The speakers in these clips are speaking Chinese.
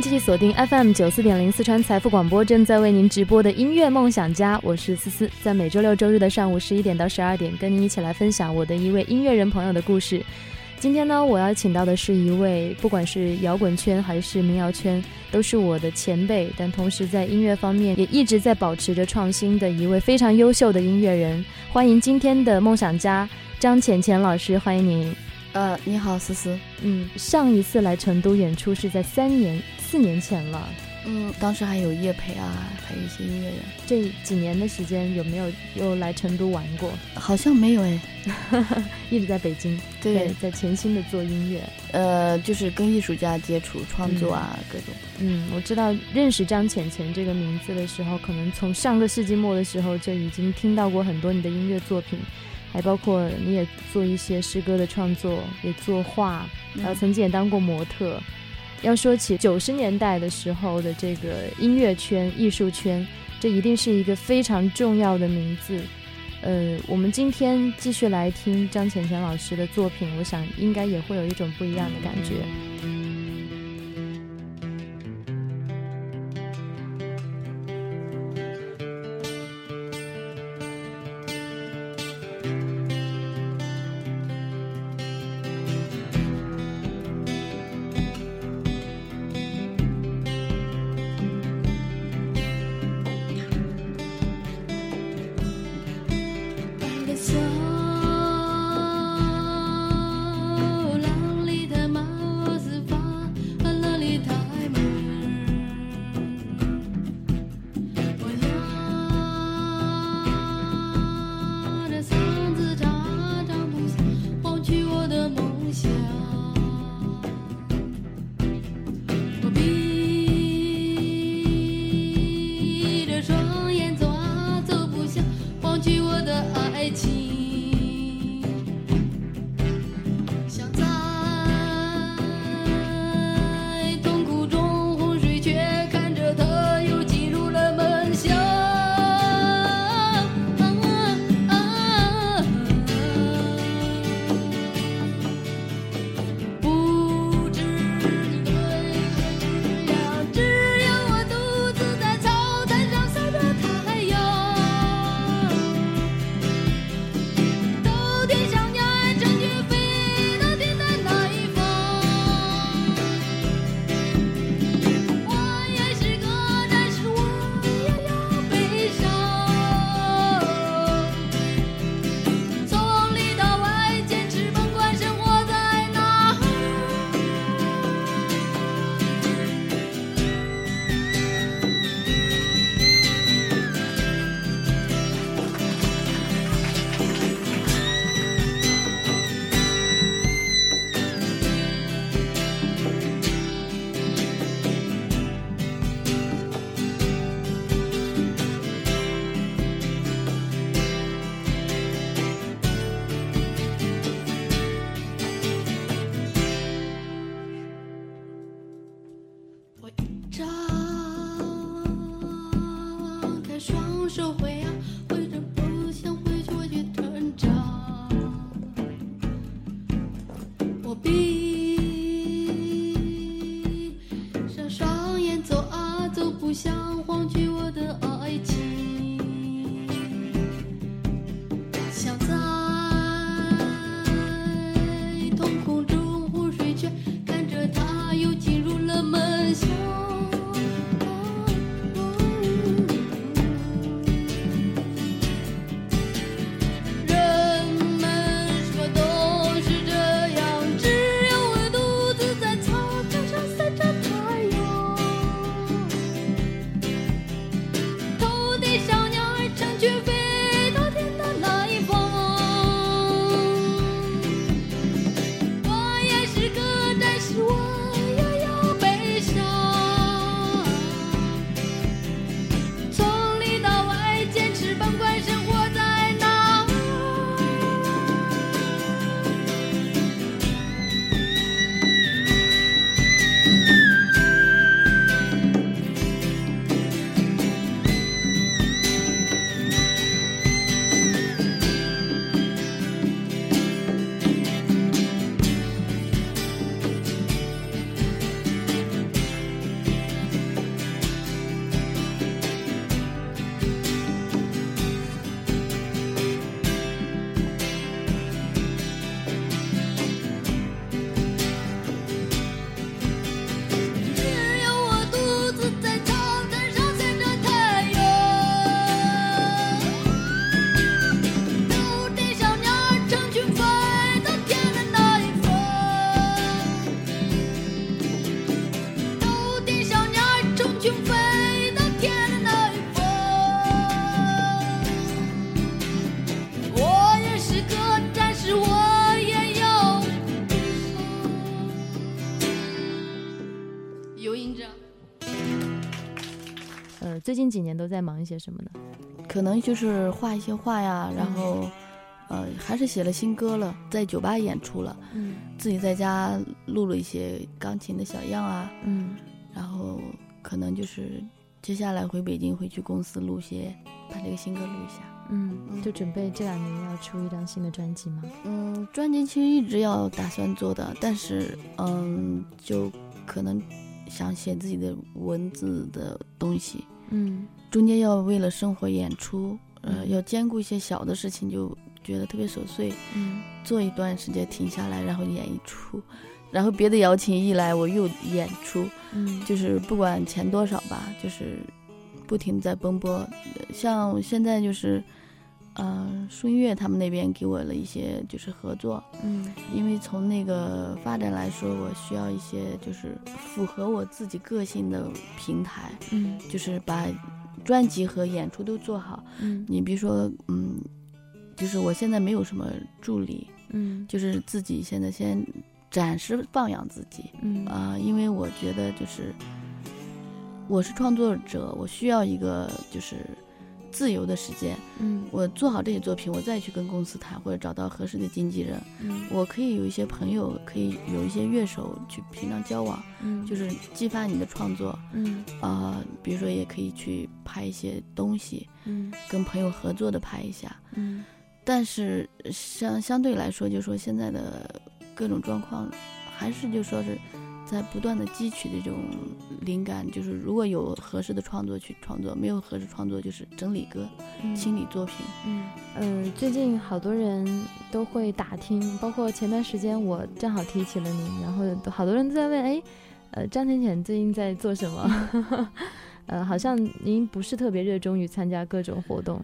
迎继续锁定 FM 九四点零四川财富广播，正在为您直播的音乐梦想家，我是思思，在每周六周日的上午十一点到十二点，跟您一起来分享我的一位音乐人朋友的故事。今天呢，我要请到的是一位，不管是摇滚圈还是民谣圈，都是我的前辈，但同时在音乐方面也一直在保持着创新的一位非常优秀的音乐人。欢迎今天的梦想家张浅浅老师，欢迎您。呃，你好，思思。嗯，上一次来成都演出是在三年、四年前了。嗯，当时还有叶培啊，还有一些音乐人。这几年的时间有没有又来成都玩过？好像没有哎，一直在北京。对，在潜心的做音乐。呃，就是跟艺术家接触、创作啊，各种。嗯，我知道认识张浅浅这个名字的时候，可能从上个世纪末的时候就已经听到过很多你的音乐作品。还包括你也做一些诗歌的创作，也作画，然后曾经也当过模特。要说起九十年代的时候的这个音乐圈、艺术圈，这一定是一个非常重要的名字。呃，我们今天继续来听张浅浅老师的作品，我想应该也会有一种不一样的感觉。近几年都在忙一些什么呢？可能就是画一些画呀，然后，呃，还是写了新歌了，在酒吧演出了，嗯自己在家录了一些钢琴的小样啊，嗯然后可能就是接下来回北京会去公司录些，把这个新歌录一下。嗯，就准备这两年要出一张新的专辑吗？嗯，专辑其实一直要打算做的，但是嗯，就可能想写自己的文字的东西，嗯中间要为了生活演出，呃，嗯要兼顾一些小的事情，就觉得特别琐碎。嗯做一段时间停下来，然后演一出，然后别的邀请一来我又演出，嗯，就是不管钱多少吧，就是不停地在奔波。呃像现在就是，呃，树音乐他们那边给我了一些就是合作，嗯。因为从那个发展来说，我需要一些就是符合我自己个性的平台，嗯。就是把专辑和演出都做好。嗯。你比如说，嗯，就是我现在没有什么助理，嗯。就是自己现在先暂时放养自己嗯。啊、因为我觉得就是我是创作者，我需要一个就是自由的时间。嗯我做好这些作品，我再去跟公司谈，或者找到合适的经纪人。嗯我可以有一些朋友，可以有一些乐手去平常交往，嗯，就是激发你的创作嗯啊、比如说也可以去拍一些东西，嗯跟朋友合作的拍一下。嗯但是相相对来说，就说现在的各种状况，还是就说是在不断的汲取这种灵感。就是如果有合适的创作去创作，没有合适创作就是整理歌、嗯清理作品。嗯，呃，最近好多人都会打听，包括前段时间我正好提起了您，然后都好多人都在问，哎，呃，张浅浅最近在做什么？呃，好像您不是特别热衷于参加各种活动。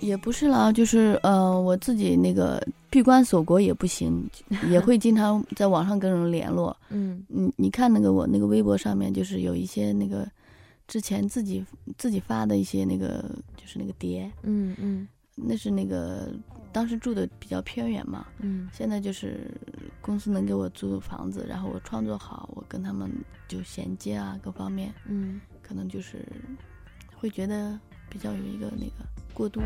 也不是啦，就是呃，我自己那个闭关锁国也不行，也会经常在网上跟人联络。嗯你你看那个我那个微博上面，就是有一些那个之前自己自己发的一些那个就是那个碟，嗯嗯那是那个当时住的比较偏远嘛，嗯现在就是公司能给我租房子，然后我创作好，我跟他们就衔接啊，各方面嗯可能就是会觉得比较有一个那个过渡。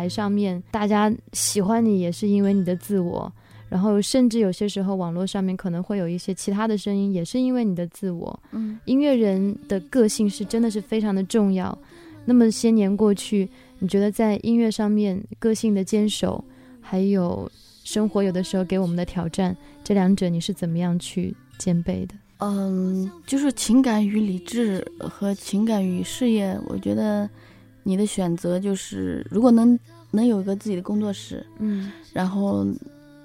台上面，大家喜欢你也是因为你的自我。然后，甚至有些时候，网络上面可能会有一些其他的声音，也是因为你的自我。嗯，音乐人的个性是真的是非常的重要。那么些年过去，你觉得在音乐上面个性的坚守，还有生活有的时候给我们的挑战，这两者你是怎么样去兼备的？嗯，就是情感与理智和情感与事业，我觉得你的选择就是，如果能能有一个自己的工作室，嗯，然后。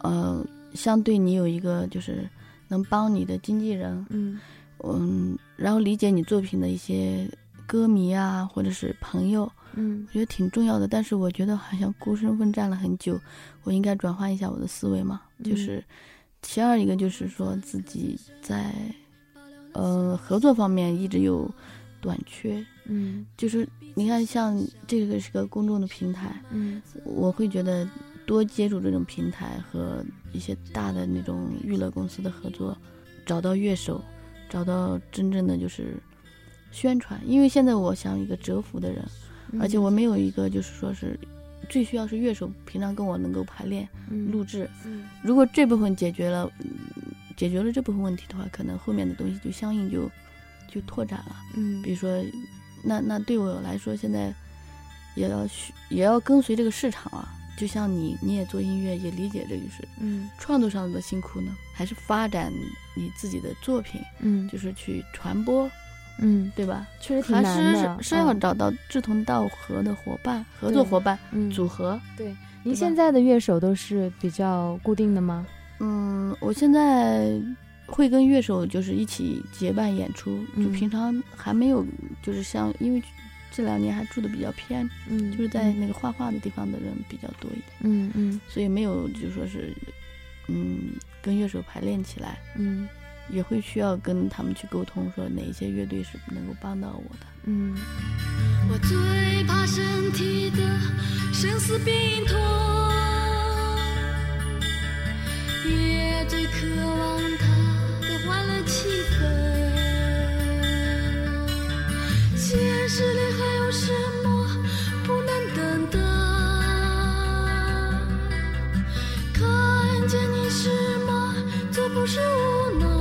呃，相对你有一个就是能帮你的经纪人，嗯嗯，然后理解你作品的一些歌迷啊，或者是朋友，嗯，我觉得挺重要的。但是我觉得好像孤身奋战了很久，我应该转换一下我的思维嘛。就是其二一个就是说自己在呃合作方面一直有短缺，嗯，就是你看像这个是个公众的平台，嗯，我会觉得。多接触这种平台和一些大的那种娱乐公司的合作，找到乐手，找到真正的就是宣传。因为现在我想一个蛰伏的人，而且我没有一个就是说是最需要是乐手，平常跟我能够排练、录制。如果这部分解决了，解决了这部分问题的话，可能后面的东西就相应就就拓展了。嗯，比如说，那那对我来说，现在也要需也要跟随这个市场啊。就像你，你也做音乐，也理解这个是，嗯，创作上的辛苦呢，还是发展你自己的作品，嗯，就是去传播，嗯，对吧？确实挺难的，是是要找到志同道合的伙伴，合作伙伴，组合。对，您现在的乐手都是比较固定的吗？嗯，我现在会跟乐手就是一起结伴演出，就平常还没有，就是像因为。这两年还住的比较偏，嗯，就是在那个画画的地方的人比较多一点，嗯嗯，所以没有就说是，嗯，跟乐手排练起来，嗯，也会需要跟他们去沟通，说哪一些乐队是能够帮到我的，嗯。我最怕身体的生死病痛，也最渴望现实里还有什么不能等待？看见你是吗？这不是无奈。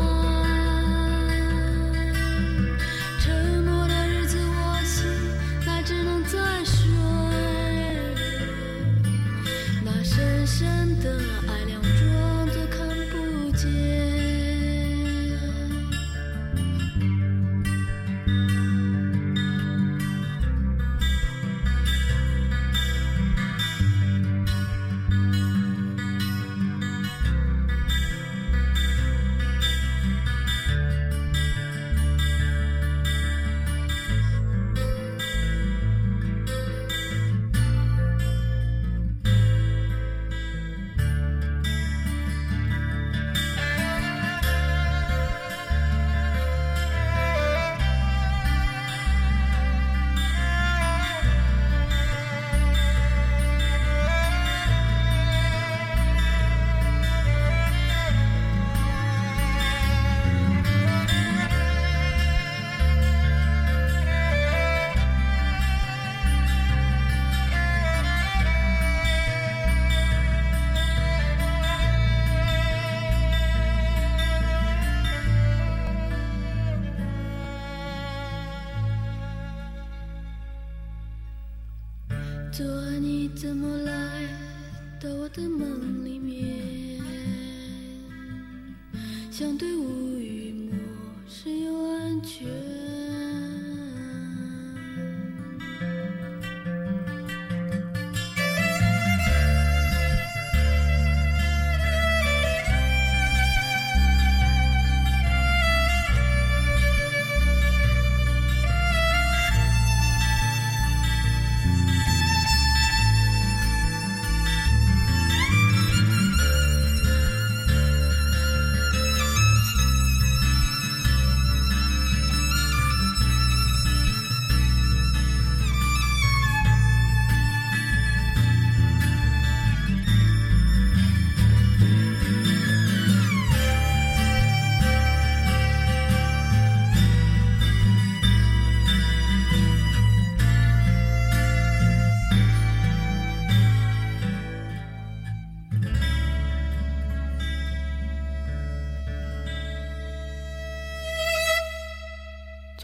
怎么了？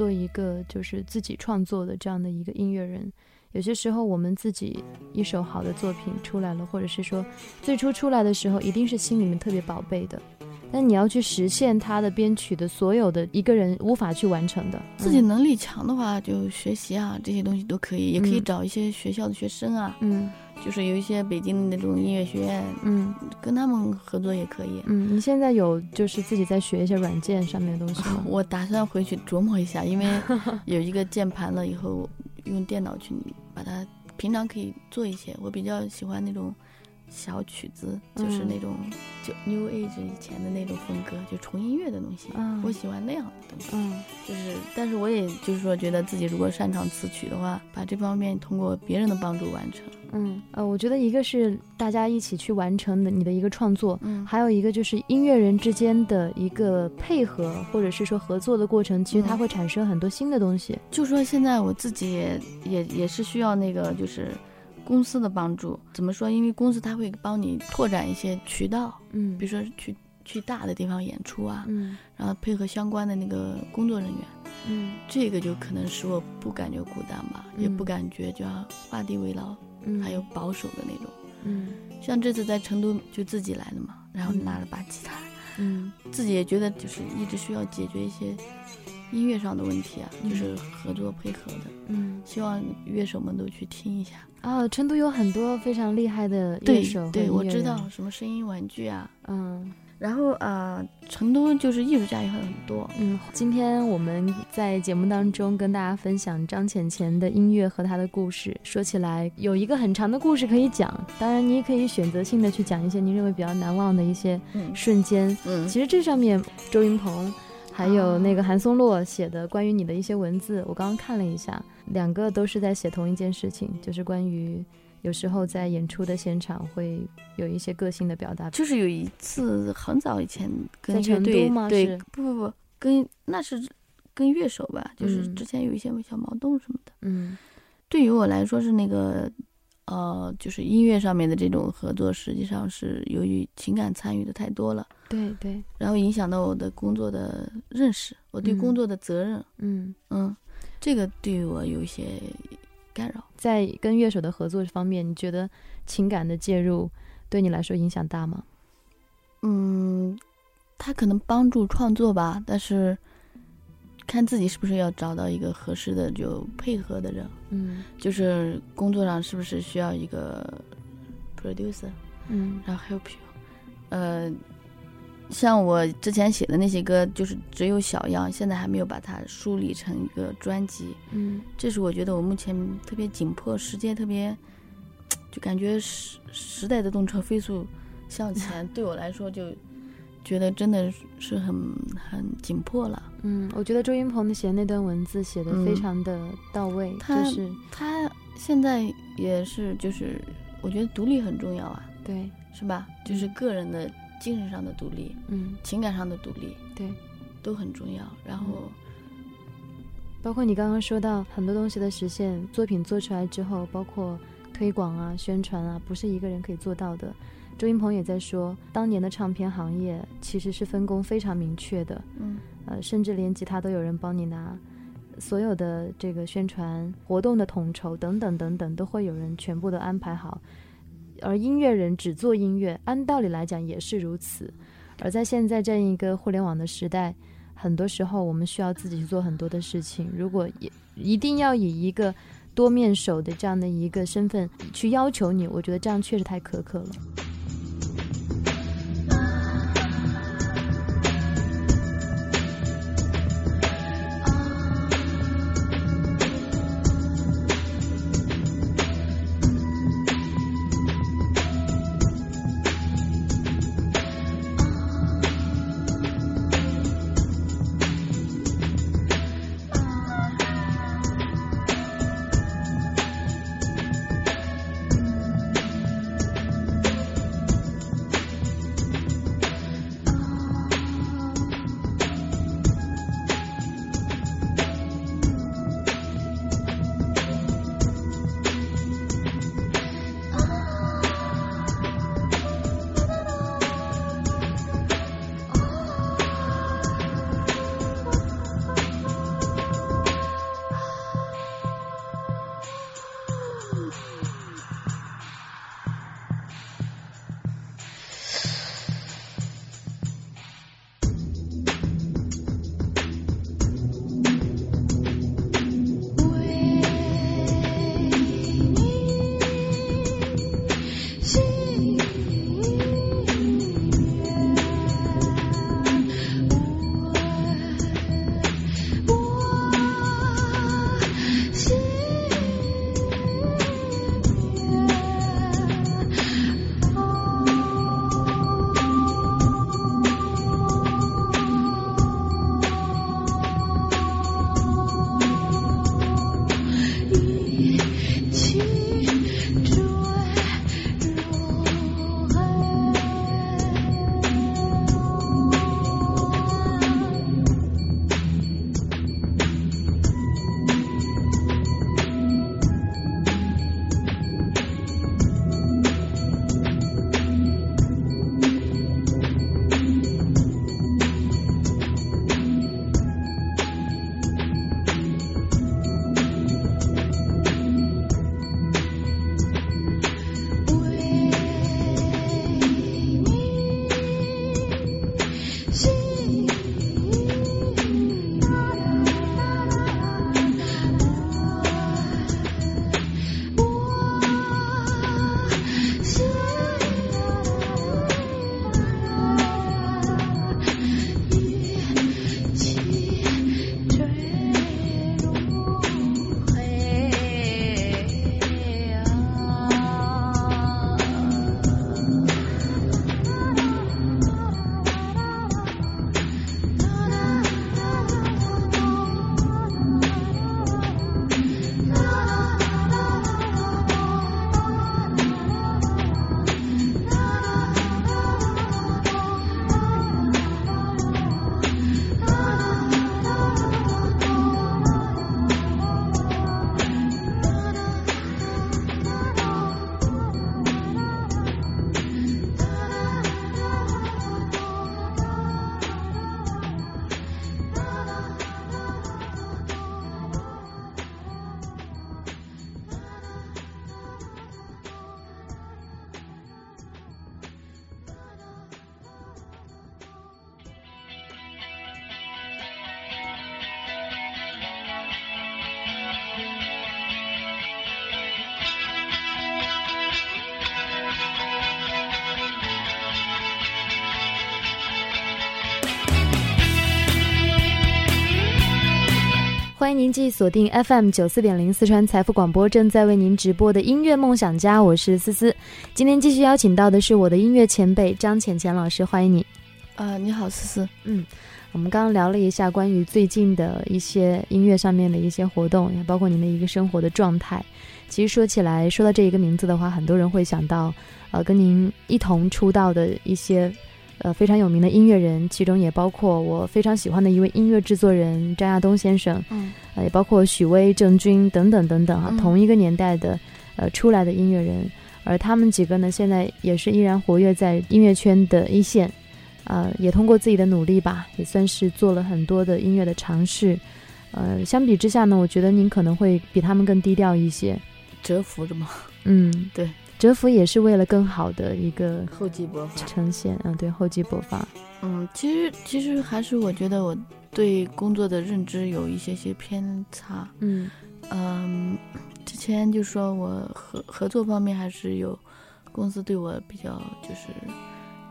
做一个就是自己创作的这样的一个音乐人。有些时候，我们自己一首好的作品出来了，或者是说最初出来的时候，一定是心里面特别宝贝的。但你要去实现他的编曲的所有的一个人无法去完成的。自己能力强的话，就学习啊这些东西都可以，也可以找一些学校的学生啊，嗯就是有一些北京的那种音乐学院，嗯跟他们合作也可以。嗯，你现在有就是自己在学一些软件上面的东西吗？我打算回去琢磨一下，因为 有一个键盘了以后，用电脑去把它，平常可以做一些。我比较喜欢那种小曲子，就是嗯那种就 New Age 以前的那种风格，就纯音乐的东西。嗯我喜欢那样的东西。嗯就是，但是我也就是说，觉得自己如果擅长词曲的话，把这方面通过别人的帮助完成。嗯呃，我觉得一个是大家一起去完成的你的一个创作，嗯还有一个就是音乐人之间的一个配合，或者是说合作的过程，其实它嗯会产生很多新的东西。就说现在我自己也也也是需要那个就是公司的帮助。怎么说？因为公司它会帮你拓展一些渠道，嗯比如说去去大的地方演出啊，嗯然后配合相关的那个工作人员，嗯这个就可能使我不感觉孤单吧，也嗯不感觉就要画地为牢，嗯，还有保守的那种。嗯像这次在成都就自己来的嘛，然后嗯拿了把吉他。嗯自己也觉得就是一直需要解决一些音乐上的问题啊，嗯就是合作配合的，嗯希望乐手们都去听一下。啊，成都有很多非常厉害的乐手和对，我知道，什么声音玩具啊，嗯然后呃，成都就是艺术家也很多，嗯，今天我们在节目当中跟大家分享张浅浅的音乐和她的故事。说起来有一个很长的故事可以讲，当然你也可以选择性的去讲一些你认为比较难忘的一些嗯瞬间。嗯其实这上面周云鹏还有那个韩松洛写的关于你的一些文字，我刚刚看了一下，两个都是在写同一件事情，就是关于有时候在演出的现场会有一些个性的表达。就是有一次很早以前跟在成乐队都吗？对不不不跟那是跟乐手吧，就是嗯之前有一些小矛盾什么的。嗯。对于我来说是那个，呃，就是音乐上面的这种合作，实际上是由于情感参与的太多了，对对，然后影响到我的工作的认识，我对嗯。工作的责任，嗯，嗯，这个对于我有一些干扰。在跟乐手的合作方面，你觉得情感的介入对你来说影响大吗？嗯，他可能帮助创作吧，但是看自己是不是要找到一个合适的就配合的人，嗯就是工作上是不是需要一个 producer。嗯然后 help you，呃，像我之前写的那些歌，就是只有小样，现在还没有把它梳理成一个专辑。嗯这是我觉得我目前特别紧迫，时间特别，就感觉时时代的动车飞速向前，对我来说就觉得真的是很很紧迫了。嗯，我觉得周云鹏写的那段文字写的非嗯常的到位，他就是他现在也是，就是我觉得独立很重要啊，对，是吧？就是嗯个人的精神上的独立，嗯情感上的独立。对。都很重要。然后，包括你刚刚说到很多东西的实现，作品做出来之后，包括推广啊、宣传啊，不是一个人可以做到的。周云鹏也在说，当年的唱片行业其实是分工非常明确的，嗯呃，甚至连吉他都有人帮你拿，所有的这个宣传活动的统筹等等等等，都会有人全部都安排好。而音乐人只做音乐，按道理来讲也是如此。而在现在这样一个互联网的时代，很多时候我们需要自己去做很多的事情。如果也一定要以一个多面手的这样的一个身份去要求你，我觉得这样确实太苛刻了。欢迎您继续锁定 FM 九四点零四川财富广播，正在为您直播的音乐梦想家，我是思思。今天继续邀请到的是我的音乐前辈张浅浅老师，欢迎你。啊，你好，思思。嗯，我们刚刚聊了一下关于最近的一些音乐上面的一些活动，也包括您的一个生活的状态。其实说起来，说到这一个名字的话，很多人会想到，呃，跟您一同出道的一些。呃，非常有名的音乐人，其中也包括我非常喜欢的一位音乐制作人张亚东先生，嗯，呃，也包括许巍、郑钧等等等等啊，嗯同一个年代的呃出来的音乐人，而他们几个呢，现在也是依然活跃在音乐圈的一线，呃，也通过自己的努力吧，也算是做了很多的音乐的尝试，呃，相比之下呢，我觉得您可能会比他们更低调一些，蛰伏着嘛，嗯，对，蛰伏也是为了更好的一个厚积薄发。呈现，嗯，对，厚积薄发，嗯，其实其实还是我觉得我对工作的认知有一些些偏差。嗯嗯，之前就说我合合作方面还是有公司对我比较就是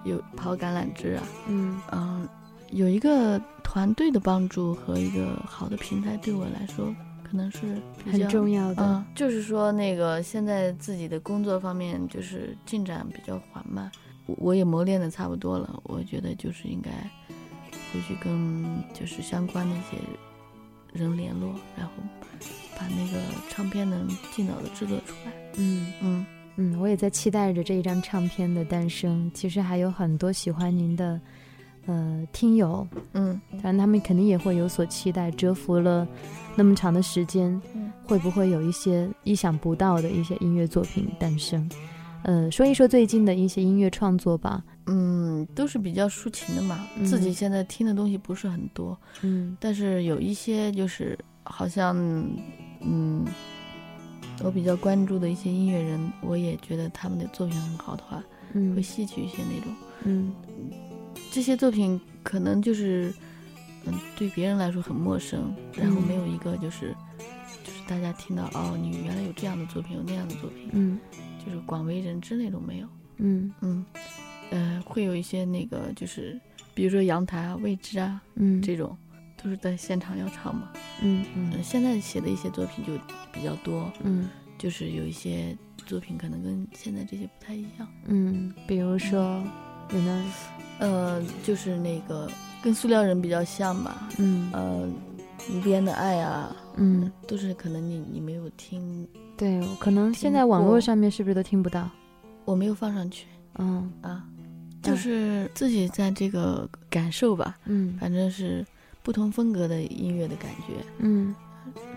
有抛橄榄枝啊，嗯嗯，有一个团队的帮助和一个好的平台对我来说可能是比很较重要的，嗯，就是说那个现在自己的工作方面就是进展比较缓慢，我我也磨练的差不多了，我觉得就是应该回去跟就是相关的一些人联络，然后把那个唱片能尽早的制作出来。嗯嗯嗯，我也在期待着这一张唱片的诞生。其实还有很多喜欢您的呃听友，嗯当然他们肯定也会有所期待。蛰伏了那么长的时间，嗯会不会有一些意想不到的一些音乐作品诞生？呃，说一说最近的一些音乐创作吧。嗯，都是比较抒情的嘛，嗯自己现在听的东西不是很多，嗯但是有一些就是好像，嗯，我比较关注的一些音乐人，我也觉得他们的作品很好的话，嗯会嗯吸取一些那种。嗯这些作品可能就是，嗯，对别人来说很陌生，然后嗯没有一个就是，就是大家听到哦，你原来有这样的作品，有那样的作品，嗯就是广为人知那种没有。嗯嗯，呃，会有一些那个就是，比如说阳台啊、未知啊嗯这种，都是在现场要唱嘛。嗯嗯，嗯现在写的一些作品就比较多，嗯就是有一些作品可能跟现在这些不太一样。嗯，比如说有呢？呃，就是那个跟塑料人比较像吧。嗯。呃，无边的爱啊，嗯，都是可能你你没有听，对，可能现在网络上面是不是都听不到？我没有放上去。嗯。啊，就是自己在这个感受吧，嗯。反正是不同风格的音乐的感觉，嗯。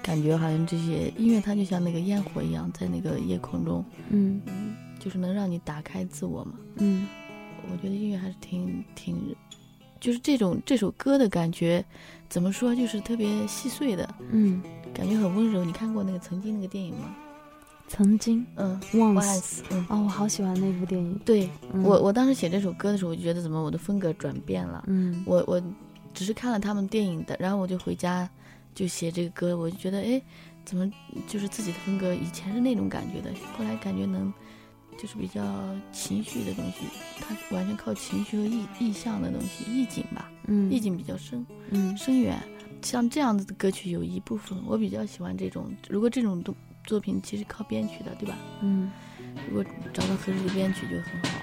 感觉好像这些音乐它就像那个烟火一样，在那个夜空中，嗯。嗯，就是能让你打开自我嘛。嗯我觉得音乐还是挺挺，就是这种这首歌的感觉，怎么说，就是特别细碎的嗯，感觉，很温柔。你看过那个曾经那个电影吗？曾经嗯嗯，哦，我好喜欢那部电影。对嗯我我当时写这首歌的时候，我就觉得怎么我的风格转变了。嗯我我只是看了他们电影的，然后我就回家就写这个歌，我就觉得哎，怎么就是自己的风格以前是那种感觉的，后来感觉能就是比较情绪的东西，它完全靠情绪和意意象的东西，意境吧，嗯意境比较深嗯深远。像这样子的歌曲有一部分我比较喜欢这种，如果这种作作品其实靠编曲的，对吧？嗯如果找到合适的编曲就很好。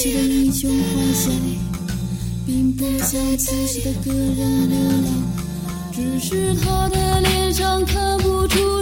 年时期的英雄幻想，并不像此时的个人流浪。只是他的脸上看不出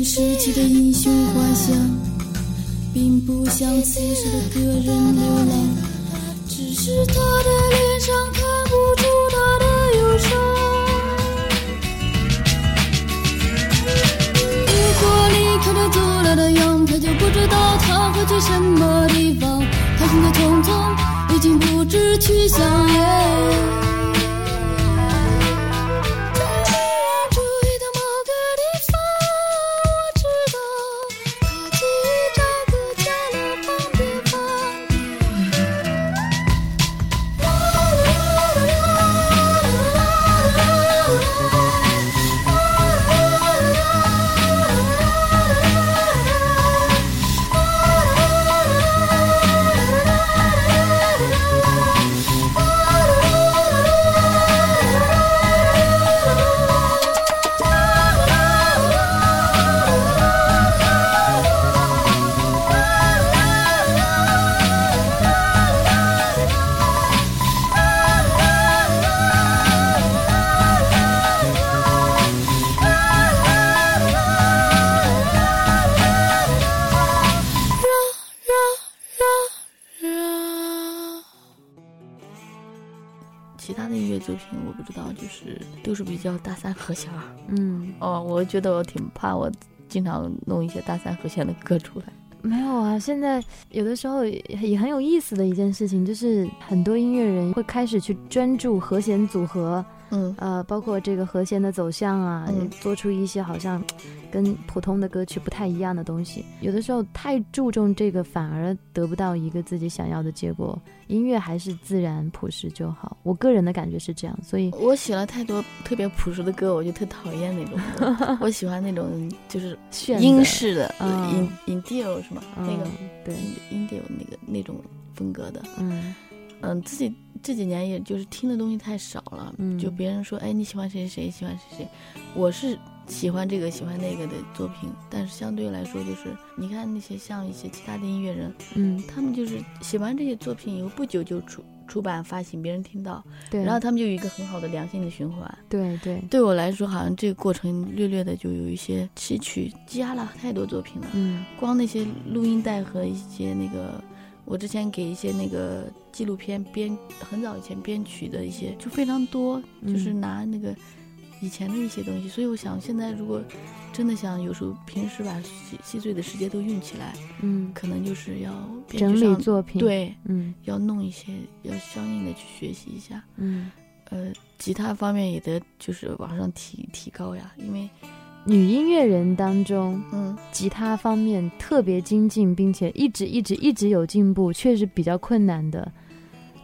年时期的英雄幻想，并不像此时的个人流浪。只是他的脸上看不出他的忧伤。如果离开了阻拦的阳台，就不知道他会去什么地方。他行走匆匆，已经不知去向。和弦儿。嗯，哦，我觉得我挺怕，我经常弄一些大三和弦的歌出来。没有啊，现在有的时候也也很有意思的一件事情，就是很多音乐人会开始去专注和弦组合，嗯呃，包括这个和弦的走向啊，嗯做出一些好像跟普通的歌曲不太一样的东西。有的时候太注重这个，反而得不到一个自己想要的结果。音乐还是自然朴实就好，我个人的感觉是这样。所以，我写了太多特别朴实的歌，我就特讨厌那种。我喜欢那种就是炫英的式的嗯音音调是吗？那个嗯对，音调那个那种风格的。嗯嗯，自己这几年也就是听的东西太少了，嗯。就别人说，哎，你喜欢谁谁谁，喜欢谁谁，我是喜欢这个喜欢那个的作品，但是相对来说，就是你看那些像一些其他的音乐人，嗯，他们就是写完这些作品以后不久就出出版发行，别人听到，对，然后他们就有一个很好的良性的循环。对对，对我来说，好像这个过程略略的就有一些崎岖，积压了太多作品了。嗯。光那些录音带和一些那个，我之前给一些那个纪录片编，很早以前编曲的一些就非常多，嗯就是拿那个以前的一些东西。所以我想，现在如果真的想有时候平时把细细碎的时间都用起来，嗯，可能就是要编整理作品，，对，嗯要弄一些，要相应的去学习一下。嗯。呃，吉他方面也得就是往上提提高呀，因为女音乐人当中，嗯，吉他方面特别精进，并且一直一直一直有进步，确实比较困难的。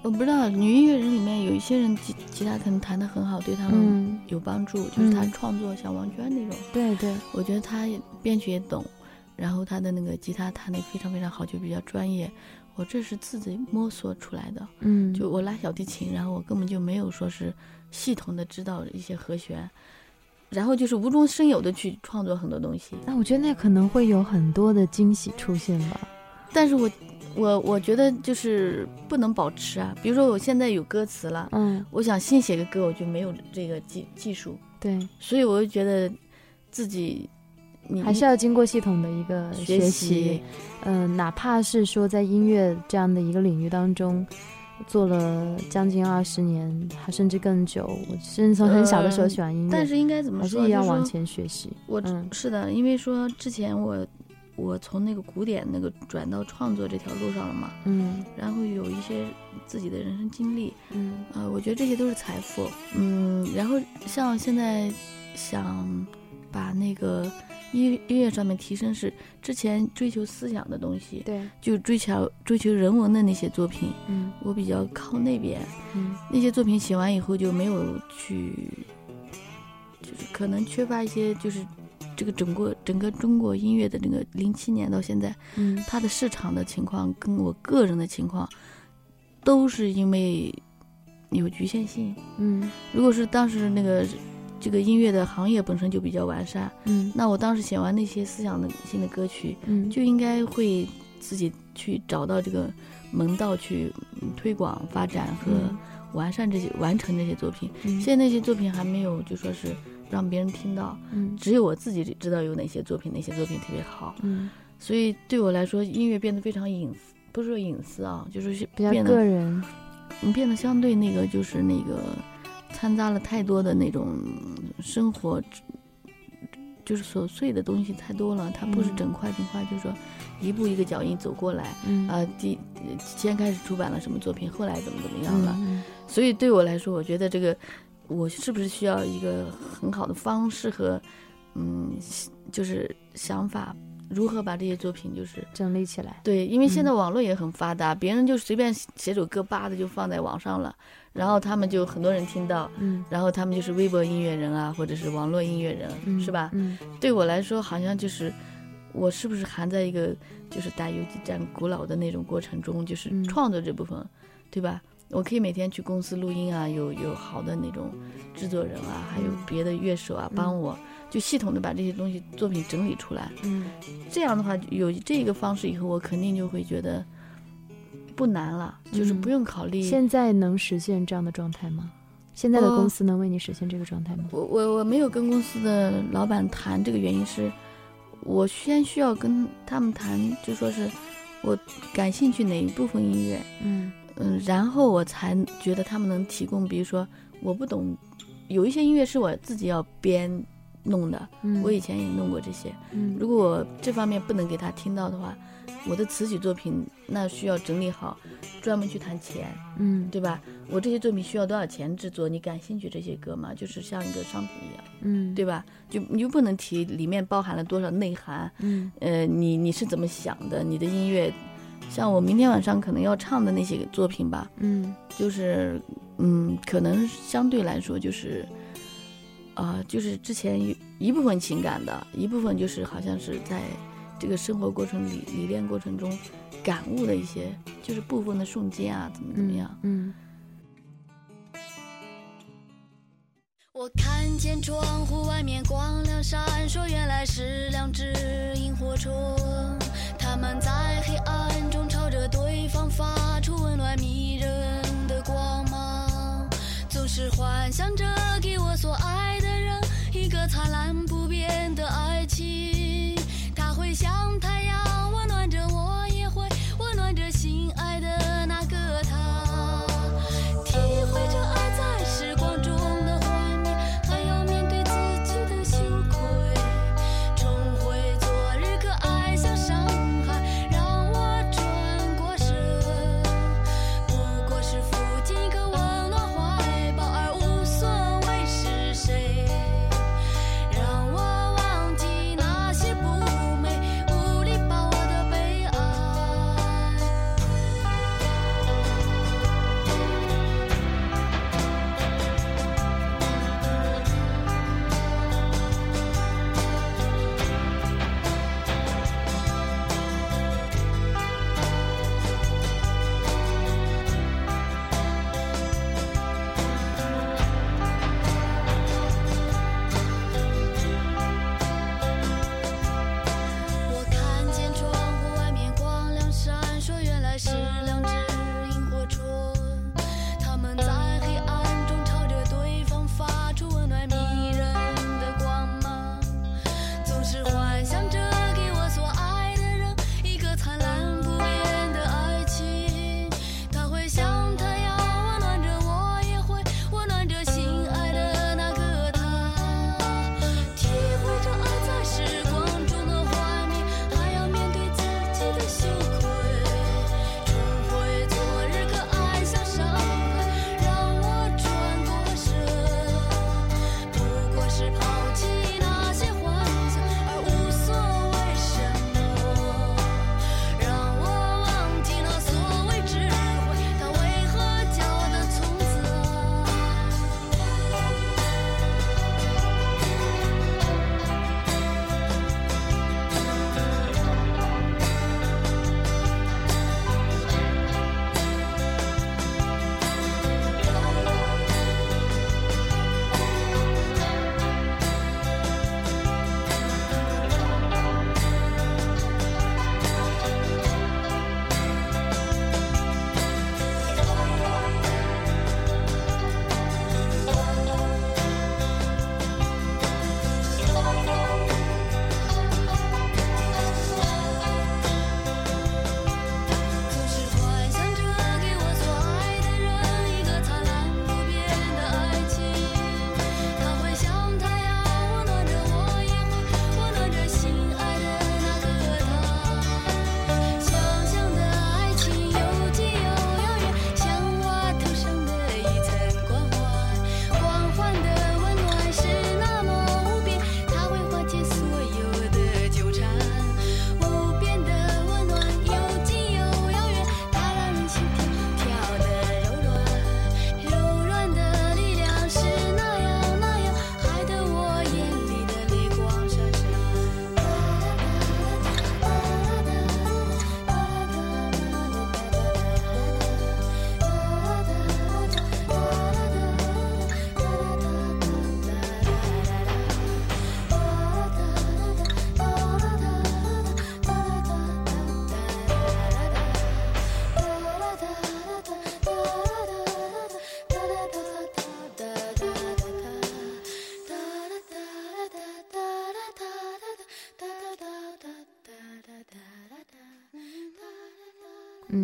我不知道女音乐人里面有一些人吉吉他可能弹得很好，对他们嗯，有帮助，就是他嗯创作像王娟那种，对对，我觉得他编曲也懂，然后他的那个吉他弹得非常非常好，就比较专业。我这是自己摸索出来的，嗯，就我拉小提琴，然后我根本就没有说是系统的知道一些和弦，然后就是无中生有的去创作很多东西。那我觉得那可能会有很多的惊喜出现吧。但是我我我觉得就是不能保持啊。比如说我现在有歌词了，嗯，我想新写个歌，我就没有这个技技术，对，所以我就觉得自己你还是要经过系统的一个学习习。嗯、哪怕是说在音乐这样的一个领域当中。做了将近二十年，还甚至更久。我甚至从很小的时候喜欢音乐，但是应该怎么还说？还是要往前学习。我、嗯是的，因为说之前我我从那个古典那个转到创作这条路上了嘛，嗯然后有一些自己的人生经历，嗯呃，我觉得这些都是财富。嗯，然后像现在想把那个音音乐上面提升是之前追求思想的东西，对，就追求追求人文的那些作品，嗯我比较靠那边。嗯那些作品写完以后就没有去，就是可能缺乏一些就是。这个整个整个中国音乐的这个零七年到现在，嗯它的市场的情况跟我个人的情况，都是因为有局限性。嗯如果是当时那个这个音乐的行业本身就比较完善，嗯。那我当时写完那些思想的性的歌曲，嗯，就应该会自己去找到这个门道去嗯推广、发展和完善这些、完成这些作品。嗯。现在那些作品还没有就说是让别人听到，嗯。只有我自己知道有哪些作品，哪些作品特别好。嗯。所以对我来说，音乐变得非常隐私，不是说隐私啊，就是比较变得个人。你变得相对那个就是那个掺杂了太多的那种生活，就是琐碎的东西太多了。它不是嗯整块整块，就是说一步一个脚印走过来。嗯啊、第先开始出版了什么作品，后来怎么怎么样了。嗯所以对我来说，我觉得这个我是不是需要一个很好的方式和嗯，就是想法，如何把这些作品就是整理起来。对，因为现在嗯网络也很发达，别人就随便写首歌，叭的就放在网上了，然后他们就很多人听到，嗯然后他们就是微博音乐人啊，或者是网络音乐人，嗯，是吧？嗯对我来说，好像就是我是不是还在一个就是打游击战古老的那种过程中，就是嗯创作这部分，对吧？我可以每天去公司录音啊，有有好的那种制作人啊，还有嗯别的乐手啊帮我，就系统的把这些东西作品整理出来。嗯这样的话，有这个方式以后，我肯定就会觉得不难了，就是嗯不用考虑。现在能实现这样的状态吗？现在的呃公司能为你实现这个状态吗？我我我没有跟公司的老板谈这个原因是，我先需要跟他们谈，就说是我感兴趣哪一部分音乐，嗯嗯，然后我才觉得他们能提供，比如说我不懂，有一些音乐是我自己要编弄的，嗯，我以前也弄过这些。嗯如果我这方面不能给他听到的话，我的词曲作品那需要整理好，专门去谈钱，嗯对吧？我这些作品需要多少钱制作？你感兴趣这些歌吗？就是像一个商品一样，嗯对吧？就你就不能提里面包含了多少内涵，嗯呃，你你是怎么想的？你的音乐，像我明天晚上可能要唱的那些作品吧，嗯就是嗯，可能相对来说就是，啊、就是之前一一部分情感的，一部分就是好像是在这个生活过程里历练过程中感悟的一些，就是部分的瞬间啊，怎么怎么样。嗯我看见窗户外面光亮闪烁，原来是两只萤火虫。它们在黑暗中朝着对方发出温暖迷人的光芒，总是幻想着给我所爱灿烂不变的爱情。它会像太阳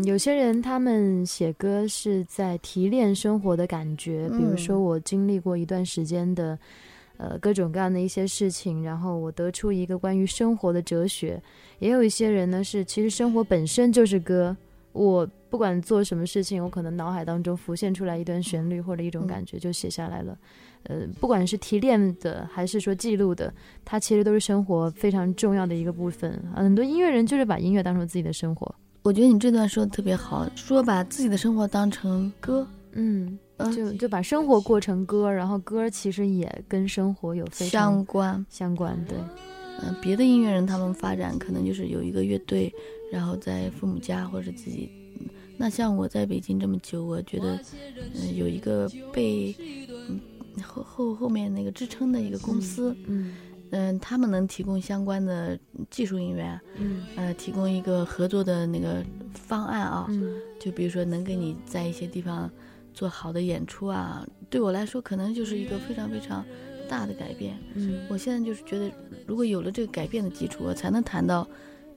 嗯，有些人他们写歌是在提炼生活的感觉，比如说嗯我经历过一段时间的，呃，各种各样的一些事情，然后我得出一个关于生活的哲学。也有一些人呢是，其实生活本身就是歌，我不管做什么事情，我可能脑海当中浮现出来一段旋律或者一种嗯感觉就写下来了。呃，不管是提炼的还是说记录的，它其实都是生活非常重要的一个部分。很多音乐人就是把音乐当成自己的生活。我觉得你这段说的特别好，说把自己的生活当成歌，嗯，嗯就就把生活过成歌，然后歌其实也跟生活有非常相关。相关。对，嗯、别的音乐人他们发展可能就是有一个乐队，然后在父母家或者自己。嗯那像我在北京这么久，我觉得，嗯、有一个被，嗯，后后后面那个支撑的一个公司，嗯嗯、他们能提供相关的技术人员，嗯呃，提供一个合作的那个方案啊，嗯就比如说能给你在一些地方做好的演出啊，对我来说可能就是一个非常非常大的改变。嗯我现在就是觉得，如果有了这个改变的基础，我才能谈到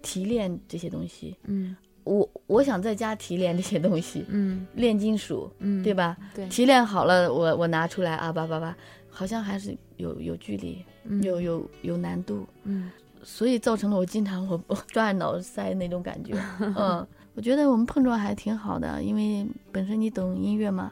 提炼这些东西。嗯我我想在家提炼这些东西，嗯炼金属，嗯，对？吧？对，提炼好了，我我拿出来啊叭叭叭，好像还是有有距离，嗯有有有难度，嗯所以造成了我经常我我抓耳挠腮那种感觉。嗯，我觉得我们碰撞还挺好的，因为本身你懂音乐嘛，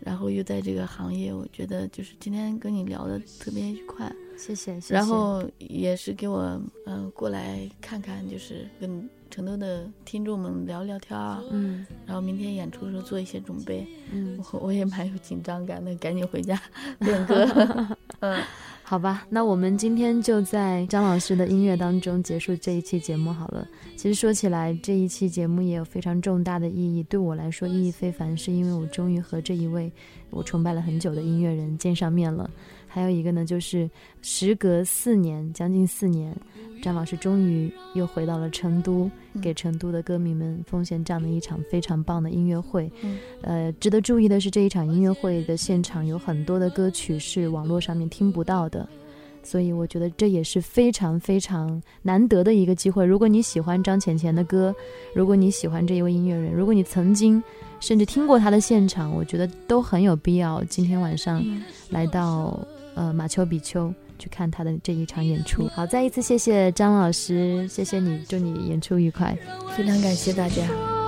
然后又在这个行业，我觉得就是今天跟你聊的特别愉快。谢谢谢谢。然后也是给我嗯、呃过来看看，就是跟成都的听众们聊聊天啊。嗯然后明天演出的时候做一些准备，嗯，我我也蛮有紧张感的，赶紧回家 练歌。嗯，好吧，那我们今天就在张老师的音乐当中结束这一期节目好了。其实说起来，这一期节目也有非常重大的意义，对我来说意义非凡，是因为我终于和这一位我崇拜了很久的音乐人见上面了。还有一个呢，就是时隔四年，将近四年，张老师终于又回到了成都，嗯给成都的歌迷们奉献这样的一场非常棒的音乐会。嗯呃，值得注意的是，这一场音乐会的现场有很多的歌曲是网络上面听不到的。所以我觉得这也是非常非常难得的一个机会。如果你喜欢张浅浅的歌，如果你喜欢这一位音乐人，如果你曾经甚至听过他的现场，我觉得都很有必要今天晚上嗯来到呃马丘比丘去看他的这一场演出。好，再一次谢谢张老师，谢谢你，祝你演出愉快。非常感谢大家。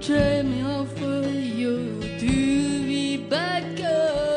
Dreaming of you to be back again.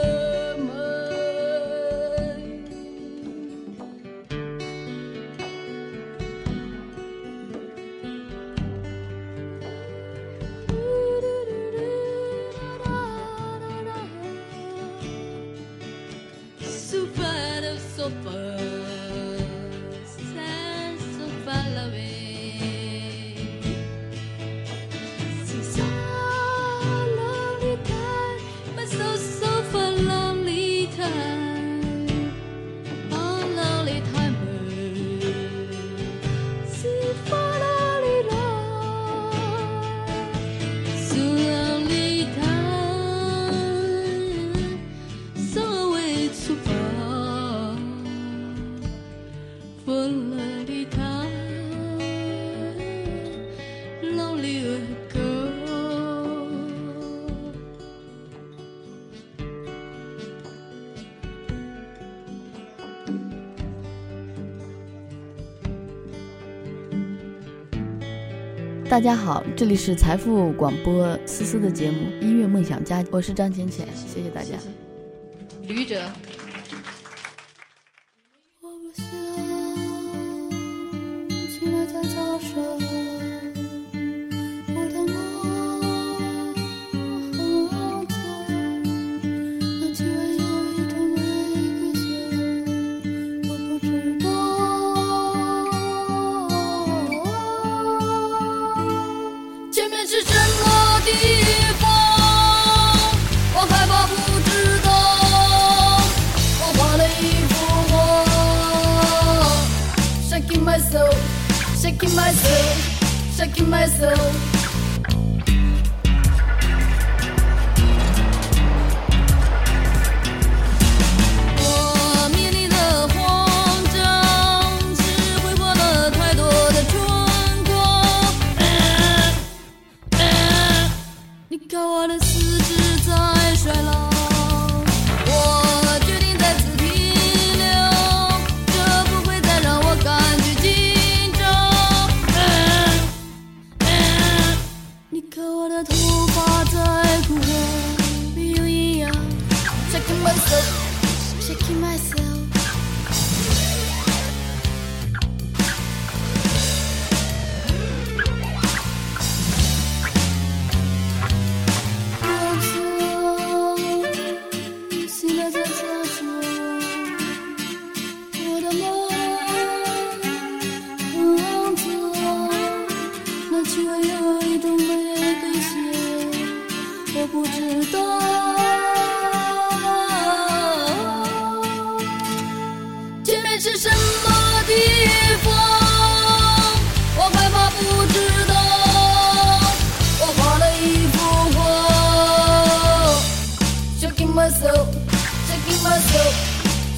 大家好，这里是财富广播思思的节目《音乐梦想家》，我是张浅浅，谢谢大家。旅者。making myself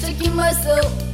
shaking myself.